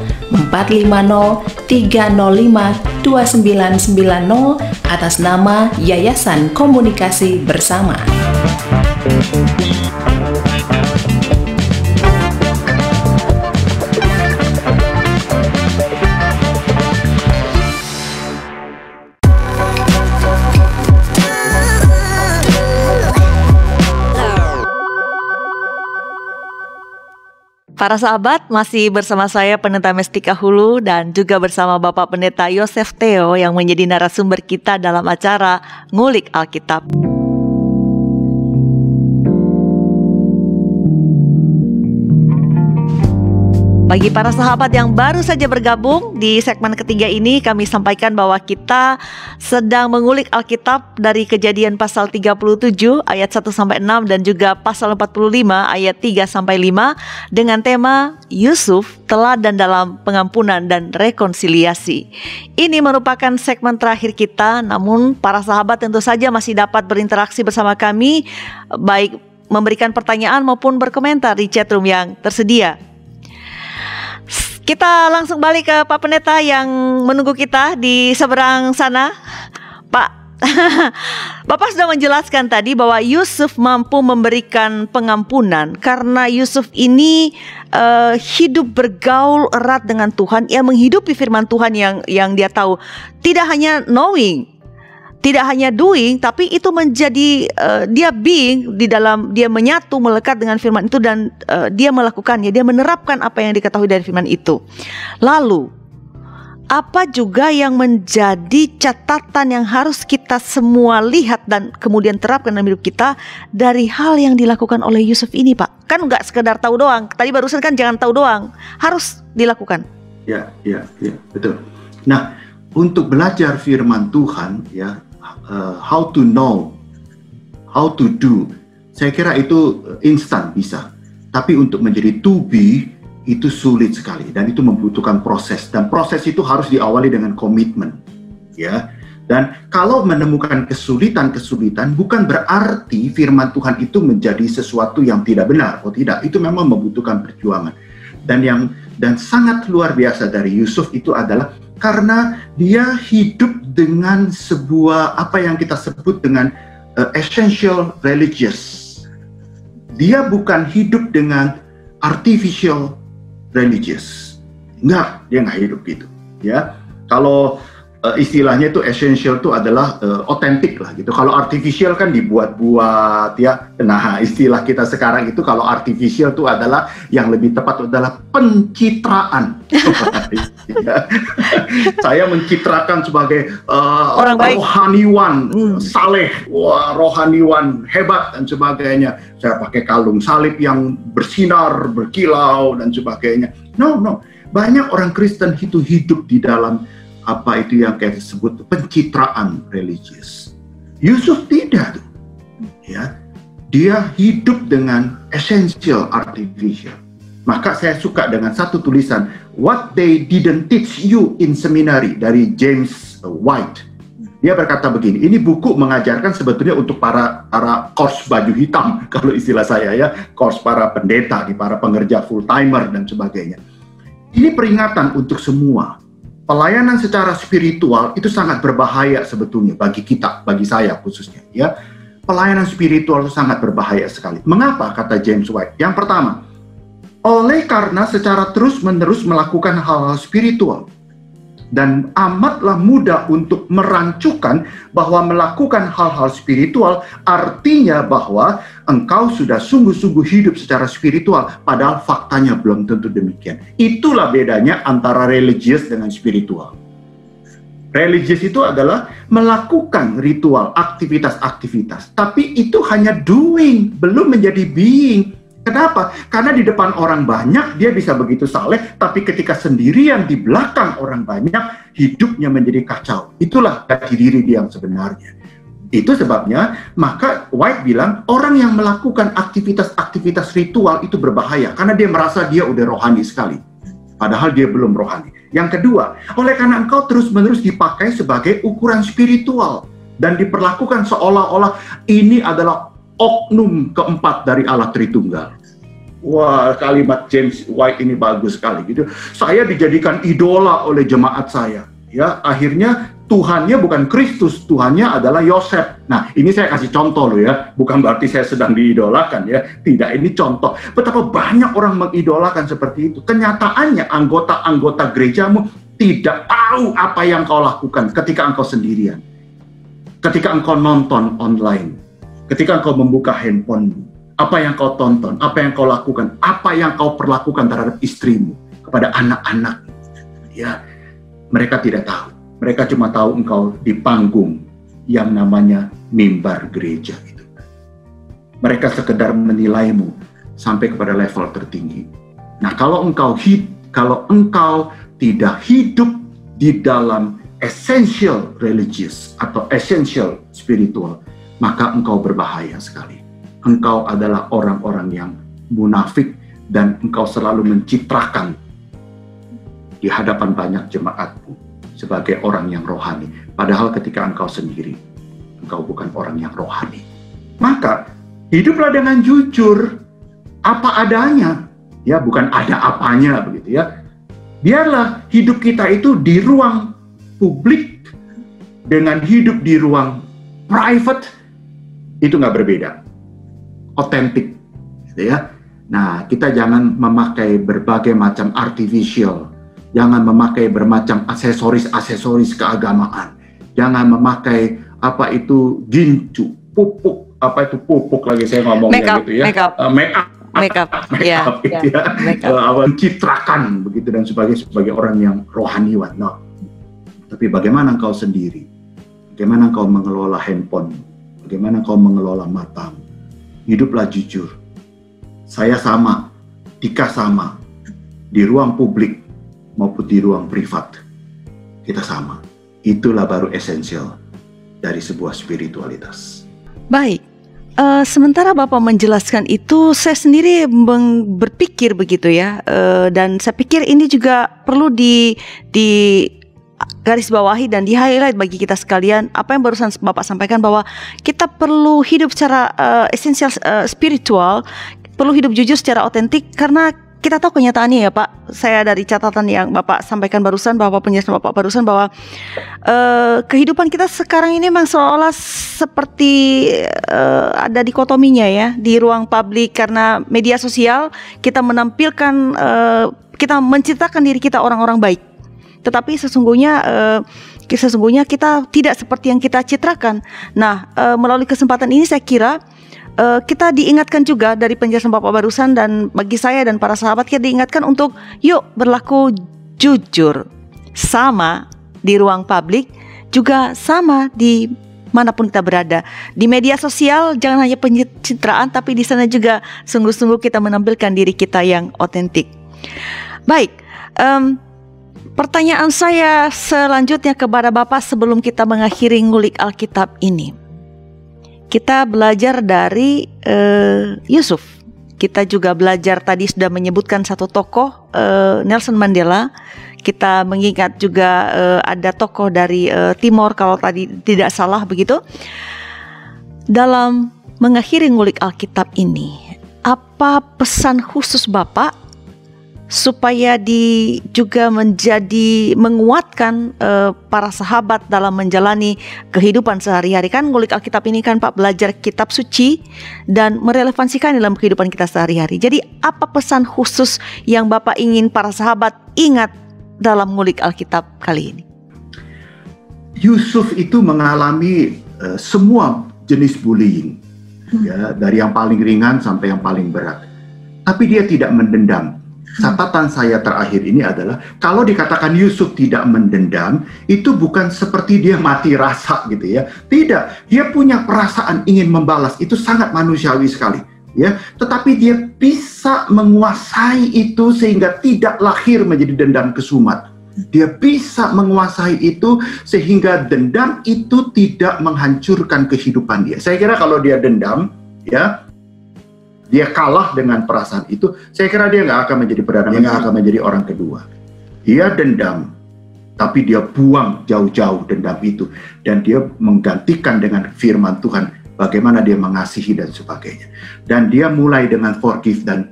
450 305 2990 atas nama Yayasan Komunikasi Bersama. Para sahabat masih bersama saya Pendeta Mestika Hulu dan juga bersama Bapak Pendeta Yosef Theo yang menjadi narasumber kita dalam acara Ngulik Alkitab. Bagi para sahabat yang baru saja bergabung di segmen ketiga ini kami sampaikan bahwa kita sedang mengulik Alkitab dari Kejadian pasal 37 ayat 1 sampai 6 dan juga pasal 45 ayat 3 sampai 5 dengan tema Yusuf teladan dalam pengampunan dan rekonsiliasi. Ini merupakan segmen terakhir kita namun para sahabat tentu saja masih dapat berinteraksi bersama kami baik memberikan pertanyaan maupun berkomentar di chatroom yang tersedia. Kita langsung balik ke Pak Pendeta yang menunggu kita di seberang sana. Pak, <laughs> Bapak sudah menjelaskan tadi bahwa Yusuf mampu memberikan pengampunan karena Yusuf ini uh, hidup bergaul erat dengan Tuhan, ia menghidupi firman Tuhan yang yang dia tahu. Tidak hanya knowing, tidak hanya doing tapi itu menjadi uh, dia being di dalam dia menyatu melekat dengan firman itu dan uh, dia melakukannya. Dia menerapkan apa yang diketahui dari firman itu. Lalu apa juga yang menjadi catatan yang harus kita semua lihat dan kemudian terapkan dalam hidup kita dari hal yang dilakukan oleh Yusuf ini Pak? Kan nggak sekedar tahu doang. Tadi barusan kan jangan tahu doang. Harus dilakukan. Ya ya ya. Betul. Nah untuk belajar firman Tuhan ya uh, how to know, how to do. Saya kira itu instan bisa. Tapi untuk menjadi to be itu sulit sekali dan itu membutuhkan proses dan proses itu harus diawali dengan komitmen. Ya. Dan kalau menemukan kesulitan-kesulitan bukan berarti firman Tuhan itu menjadi sesuatu yang tidak benar. Oh tidak, itu memang membutuhkan perjuangan. Dan yang dan sangat luar biasa dari Yusuf itu adalah karena dia hidup dengan sebuah apa yang kita sebut dengan uh, essential religious. Dia bukan hidup dengan artificial religious. Enggak, dia nggak hidup gitu. Ya, kalau uh, istilahnya itu essential itu adalah otentik uh, lah gitu. Kalau artificial kan dibuat-buat ya. Nah, istilah kita sekarang itu kalau artificial itu adalah yang lebih tepat adalah pencitraan. <laughs> <laughs> Saya mencitrakan sebagai uh, orang baik. rohaniwan, hmm. saleh, wah rohaniwan hebat dan sebagainya. Saya pakai kalung salib yang bersinar, berkilau dan sebagainya. No, no. Banyak orang Kristen itu hidup di dalam apa itu yang kayak disebut pencitraan religius. Yusuf tidak tuh. Ya. Dia hidup dengan essential artificial. Maka saya suka dengan satu tulisan What they didn't teach you in seminary dari James White. Dia berkata begini, ini buku mengajarkan sebetulnya untuk para para kors baju hitam <laughs> kalau istilah saya ya, kors para pendeta, di para pengerja full timer dan sebagainya. Ini peringatan untuk semua. Pelayanan secara spiritual itu sangat berbahaya sebetulnya bagi kita, bagi saya khususnya ya. Pelayanan spiritual itu sangat berbahaya sekali. Mengapa kata James White? Yang pertama, oleh karena secara terus-menerus melakukan hal-hal spiritual dan amatlah mudah untuk merancukan bahwa melakukan hal-hal spiritual artinya bahwa engkau sudah sungguh-sungguh hidup secara spiritual padahal faktanya belum tentu demikian. Itulah bedanya antara religius dengan spiritual. Religius itu adalah melakukan ritual, aktivitas-aktivitas, tapi itu hanya doing, belum menjadi being Kenapa? Karena di depan orang banyak dia bisa begitu saleh, tapi ketika sendirian di belakang orang banyak, hidupnya menjadi kacau. Itulah jati diri dia yang sebenarnya. Itu sebabnya, maka White bilang orang yang melakukan aktivitas-aktivitas ritual itu berbahaya karena dia merasa dia udah rohani sekali. Padahal dia belum rohani. Yang kedua, oleh karena engkau terus-menerus dipakai sebagai ukuran spiritual dan diperlakukan seolah-olah ini adalah oknum keempat dari Allah Tritunggal. Wah, kalimat James White ini bagus sekali gitu. Saya dijadikan idola oleh jemaat saya. Ya, akhirnya Tuhannya bukan Kristus, Tuhannya adalah Yosef. Nah, ini saya kasih contoh loh ya, bukan berarti saya sedang diidolakan ya. Tidak, ini contoh. Betapa banyak orang mengidolakan seperti itu. Kenyataannya anggota-anggota gerejamu tidak tahu apa yang kau lakukan ketika engkau sendirian. Ketika engkau nonton online, Ketika engkau membuka handphone, apa yang kau tonton, apa yang kau lakukan, apa yang kau perlakukan terhadap istrimu, kepada anak-anak, ya mereka tidak tahu. Mereka cuma tahu engkau di panggung yang namanya mimbar gereja itu. Mereka sekedar menilaimu sampai kepada level tertinggi. Nah, kalau engkau hid, kalau engkau tidak hidup di dalam essential religious atau essential spiritual, maka engkau berbahaya sekali. Engkau adalah orang-orang yang munafik dan engkau selalu mencitrakan di hadapan banyak jemaatmu sebagai orang yang rohani. Padahal ketika engkau sendiri, engkau bukan orang yang rohani. Maka hiduplah dengan jujur apa adanya. Ya, bukan ada apanya begitu ya. Biarlah hidup kita itu di ruang publik dengan hidup di ruang private itu nggak berbeda, otentik, gitu ya. Nah, kita jangan memakai berbagai macam artificial, jangan memakai bermacam aksesoris-aksesoris keagamaan, jangan memakai apa itu gincu, pupuk, apa itu pupuk lagi saya ngomongnya gitu ya, make up, uh, make up, make up, <laughs> make up, ya, ya. Make up. Uh, citrakan begitu dan sebagai sebagai orang yang rohaniwan. No. Tapi bagaimana engkau sendiri? Bagaimana engkau mengelola handphone? Bagaimana kau mengelola matamu? Hiduplah jujur. Saya sama, Tika sama. Di ruang publik maupun di ruang privat. Kita sama. Itulah baru esensial dari sebuah spiritualitas. Baik, Uh, sementara Bapak menjelaskan itu, saya sendiri berpikir begitu ya, uh, dan saya pikir ini juga perlu di di garis bawahi dan di highlight bagi kita sekalian apa yang barusan Bapak sampaikan bahwa kita perlu hidup secara uh, esensial uh, spiritual, perlu hidup jujur secara otentik karena kita tahu kenyataannya ya Pak. Saya dari catatan yang Bapak sampaikan barusan bahwa penjelasan Bapak barusan bahwa uh, kehidupan kita sekarang ini memang seolah seperti uh, ada dikotominya ya di ruang publik karena media sosial kita menampilkan uh, kita menciptakan diri kita orang-orang baik tetapi sesungguhnya uh, sesungguhnya kita tidak seperti yang kita citrakan. Nah, uh, melalui kesempatan ini saya kira uh, kita diingatkan juga dari penjelasan Bapak barusan dan bagi saya dan para sahabat kita diingatkan untuk yuk berlaku jujur sama di ruang publik juga sama di mana pun kita berada di media sosial jangan hanya pencitraan tapi di sana juga sungguh-sungguh kita menampilkan diri kita yang otentik. Baik, um, Pertanyaan saya selanjutnya kepada Bapak sebelum kita mengakhiri ngulik Alkitab ini. Kita belajar dari uh, Yusuf. Kita juga belajar tadi sudah menyebutkan satu tokoh uh, Nelson Mandela. kita mengingat juga uh, ada tokoh dari uh, Timor kalau tadi tidak salah begitu. Dalam mengakhiri ngulik Alkitab ini, apa pesan khusus Bapak supaya di juga menjadi menguatkan uh, para sahabat dalam menjalani kehidupan sehari-hari kan ngulik Alkitab ini kan Pak belajar kitab suci dan merelevansikan dalam kehidupan kita sehari-hari. Jadi apa pesan khusus yang Bapak ingin para sahabat ingat dalam ngulik Alkitab kali ini? Yusuf itu mengalami uh, semua jenis bullying hmm. ya dari yang paling ringan sampai yang paling berat. Tapi dia tidak mendendam catatan saya terakhir ini adalah kalau dikatakan Yusuf tidak mendendam itu bukan seperti dia mati rasa gitu ya. Tidak dia punya perasaan ingin membalas itu sangat manusiawi sekali ya. Tetapi dia bisa menguasai itu sehingga tidak lahir menjadi dendam kesumat. Dia bisa menguasai itu sehingga dendam itu tidak menghancurkan kehidupan dia. Saya kira kalau dia dendam ya dia kalah dengan perasaan itu, saya kira dia nggak akan menjadi perdana, dia nggak akan menjadi orang kedua. Dia dendam, tapi dia buang jauh-jauh dendam itu dan dia menggantikan dengan firman Tuhan bagaimana dia mengasihi dan sebagainya. Dan dia mulai dengan forgive dan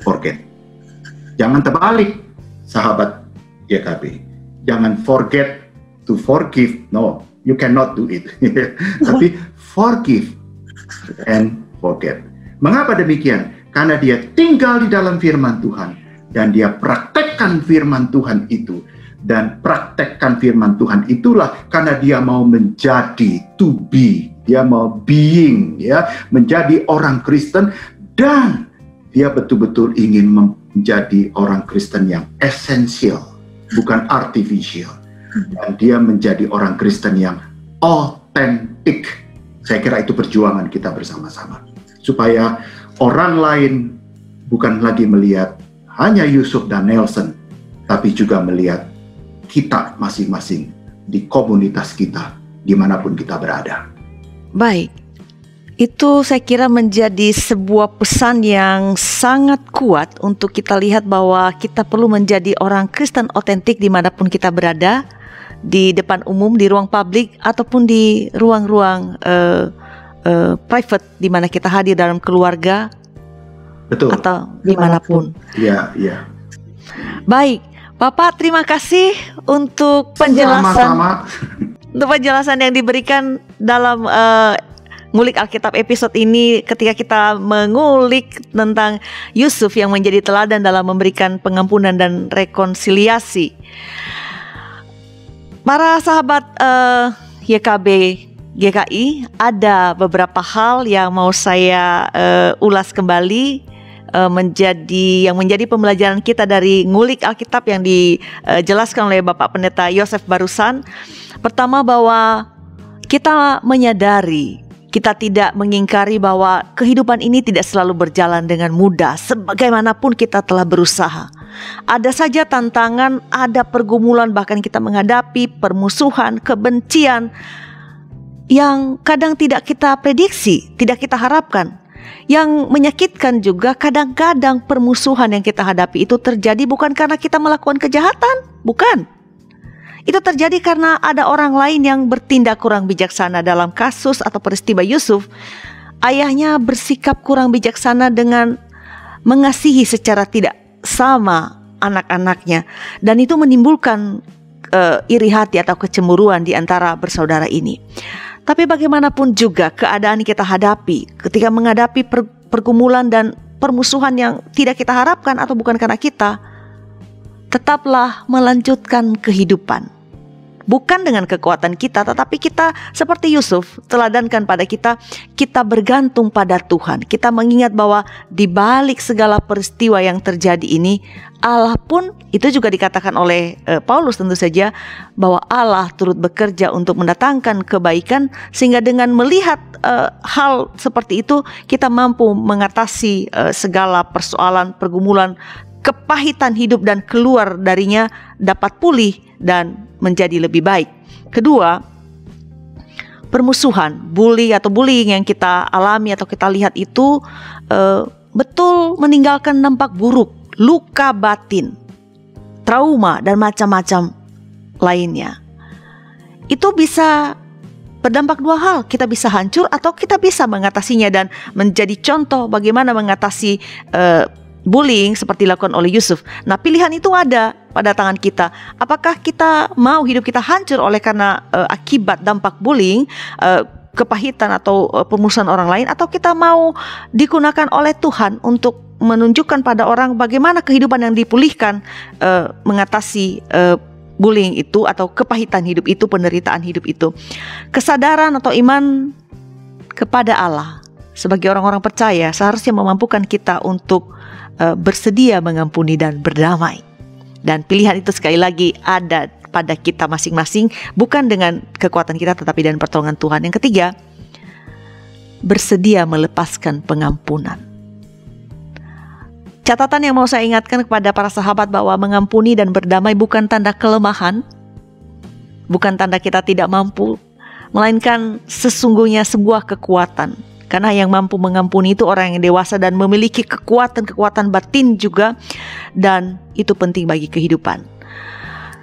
forget. Jangan terbalik, sahabat YKB. Jangan forget to forgive. No, you cannot do it. <laughs> Tapi forgive and forget. Mengapa demikian? Karena dia tinggal di dalam firman Tuhan dan dia praktekkan firman Tuhan itu dan praktekkan firman Tuhan itulah karena dia mau menjadi to be, dia mau being ya, menjadi orang Kristen dan dia betul-betul ingin menjadi orang Kristen yang esensial, bukan artificial. Dan dia menjadi orang Kristen yang otentik. Saya kira itu perjuangan kita bersama-sama supaya orang lain bukan lagi melihat hanya Yusuf dan Nelson, tapi juga melihat kita masing-masing di komunitas kita, di mana pun kita berada. Baik, itu saya kira menjadi sebuah pesan yang sangat kuat untuk kita lihat bahwa kita perlu menjadi orang Kristen otentik di mana pun kita berada, di depan umum, di ruang publik, ataupun di ruang-ruang uh, uh, private di mana kita hadir dalam keluarga Betul. atau di mana pun. Iya, iya. Baik, Bapak terima kasih untuk penjelasan Sama-sama. untuk penjelasan yang diberikan dalam uh, ngulik Alkitab episode ini ketika kita mengulik tentang Yusuf yang menjadi teladan dalam memberikan pengampunan dan rekonsiliasi. Para sahabat uh, YKB GKI ada beberapa hal yang mau saya uh, ulas kembali uh, menjadi yang menjadi pembelajaran kita dari ngulik Alkitab yang dijelaskan oleh Bapak Pendeta Yosef barusan. Pertama bahwa kita menyadari kita tidak mengingkari bahwa kehidupan ini tidak selalu berjalan dengan mudah sebagaimanapun kita telah berusaha. Ada saja tantangan, ada pergumulan bahkan kita menghadapi permusuhan, kebencian, yang kadang tidak kita prediksi, tidak kita harapkan. Yang menyakitkan juga kadang-kadang permusuhan yang kita hadapi itu terjadi bukan karena kita melakukan kejahatan, bukan. Itu terjadi karena ada orang lain yang bertindak kurang bijaksana dalam kasus atau peristiwa Yusuf. Ayahnya bersikap kurang bijaksana dengan mengasihi secara tidak sama anak-anaknya dan itu menimbulkan uh, iri hati atau kecemburuan di antara bersaudara ini. Tapi bagaimanapun juga keadaan kita hadapi ketika menghadapi per, pergumulan dan permusuhan yang tidak kita harapkan atau bukan karena kita, tetaplah melanjutkan kehidupan bukan dengan kekuatan kita, tetapi kita seperti Yusuf teladankan pada kita, kita bergantung pada Tuhan. Kita mengingat bahwa di balik segala peristiwa yang terjadi ini, Allah pun itu juga dikatakan oleh uh, Paulus tentu saja bahwa Allah turut bekerja untuk mendatangkan kebaikan sehingga dengan melihat uh, hal seperti itu kita mampu mengatasi uh, segala persoalan pergumulan kepahitan hidup dan keluar darinya dapat pulih dan menjadi lebih baik. Kedua, permusuhan, bully atau bullying yang kita alami atau kita lihat itu uh, betul meninggalkan nampak buruk, luka batin. trauma dan macam-macam lainnya. Itu bisa berdampak dua hal. Kita bisa hancur atau kita bisa mengatasinya dan menjadi contoh bagaimana mengatasi uh, bullying seperti dilakukan oleh Yusuf. Nah, pilihan itu ada pada tangan kita. Apakah kita mau hidup kita hancur oleh karena uh, akibat dampak bullying, uh, kepahitan atau uh, pemusuhan orang lain atau kita mau digunakan oleh Tuhan untuk menunjukkan pada orang bagaimana kehidupan yang dipulihkan uh, mengatasi uh, bullying itu atau kepahitan hidup itu, penderitaan hidup itu. Kesadaran atau iman kepada Allah sebagai orang-orang percaya seharusnya memampukan kita untuk uh, bersedia mengampuni dan berdamai. Dan pilihan itu sekali lagi ada pada kita masing-masing, bukan dengan kekuatan kita tetapi dengan pertolongan Tuhan. Yang ketiga, bersedia melepaskan pengampunan. Catatan yang mau saya ingatkan kepada para sahabat bahwa mengampuni dan berdamai bukan tanda kelemahan, bukan tanda kita tidak mampu, melainkan sesungguhnya sebuah kekuatan karena yang mampu mengampuni itu orang yang dewasa dan memiliki kekuatan-kekuatan batin juga dan itu penting bagi kehidupan.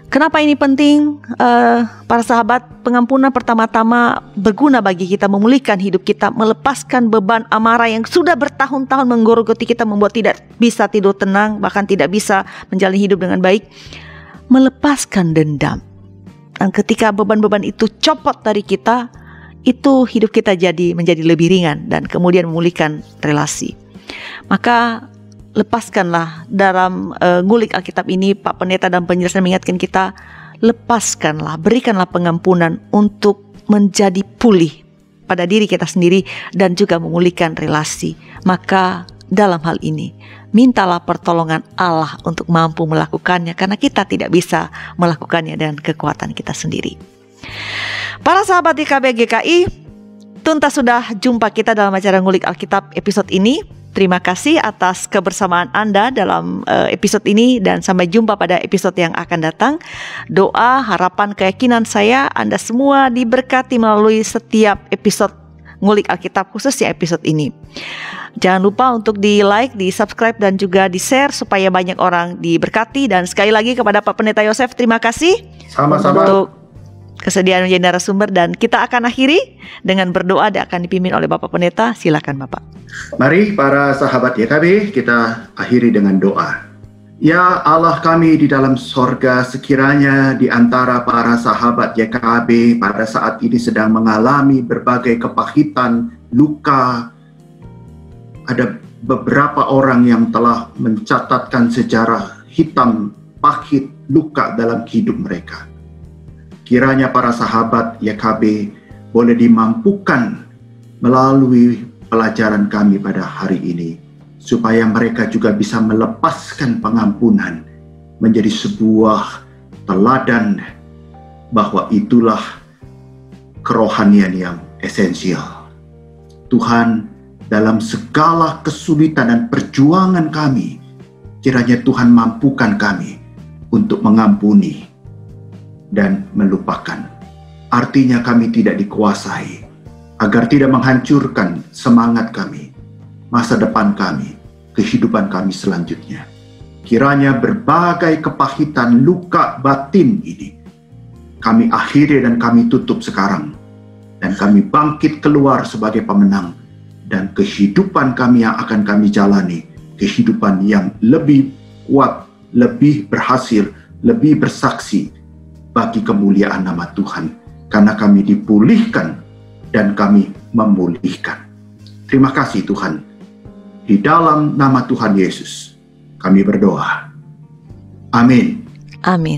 Kenapa ini penting? Uh, para sahabat, pengampunan pertama-tama berguna bagi kita memulihkan hidup kita, melepaskan beban amarah yang sudah bertahun-tahun menggorogoti kita, membuat tidak bisa tidur tenang, bahkan tidak bisa menjalani hidup dengan baik. Melepaskan dendam. Dan ketika beban-beban itu copot dari kita, itu hidup kita jadi menjadi lebih ringan dan kemudian memulihkan relasi. Maka lepaskanlah dalam uh, ngulik Alkitab ini Pak Pendeta dan penjelasan mengingatkan kita lepaskanlah, berikanlah pengampunan untuk menjadi pulih pada diri kita sendiri dan juga memulihkan relasi. Maka dalam hal ini mintalah pertolongan Allah untuk mampu melakukannya karena kita tidak bisa melakukannya dengan kekuatan kita sendiri. Para sahabat di KBGKI, tuntas sudah jumpa kita dalam acara ngulik Alkitab episode ini. Terima kasih atas kebersamaan Anda dalam uh, episode ini dan sampai jumpa pada episode yang akan datang. Doa, harapan, keyakinan saya Anda semua diberkati melalui setiap episode ngulik Alkitab khususnya episode ini. Jangan lupa untuk di like, di subscribe dan juga di share supaya banyak orang diberkati dan sekali lagi kepada Pak Pendeta Yosef terima kasih. Sama-sama. Untuk kesediaan menjadi narasumber dan kita akan akhiri dengan berdoa dan akan dipimpin oleh Bapak Pendeta. Silakan Bapak. Mari para sahabat YKB kita akhiri dengan doa. Ya Allah kami di dalam sorga sekiranya di antara para sahabat YKB pada saat ini sedang mengalami berbagai kepahitan, luka, ada beberapa orang yang telah mencatatkan sejarah hitam, pahit, luka dalam hidup mereka. Kiranya para sahabat YKB boleh dimampukan melalui pelajaran kami pada hari ini, supaya mereka juga bisa melepaskan pengampunan menjadi sebuah teladan bahwa itulah kerohanian yang esensial. Tuhan, dalam segala kesulitan dan perjuangan kami, kiranya Tuhan mampukan kami untuk mengampuni dan melupakan. Artinya kami tidak dikuasai agar tidak menghancurkan semangat kami, masa depan kami, kehidupan kami selanjutnya. Kiranya berbagai kepahitan luka batin ini kami akhiri dan kami tutup sekarang dan kami bangkit keluar sebagai pemenang dan kehidupan kami yang akan kami jalani kehidupan yang lebih kuat, lebih berhasil, lebih bersaksi bagi kemuliaan nama Tuhan, karena kami dipulihkan dan kami memulihkan. Terima kasih Tuhan. Di dalam nama Tuhan Yesus, kami berdoa. Amin. Amin.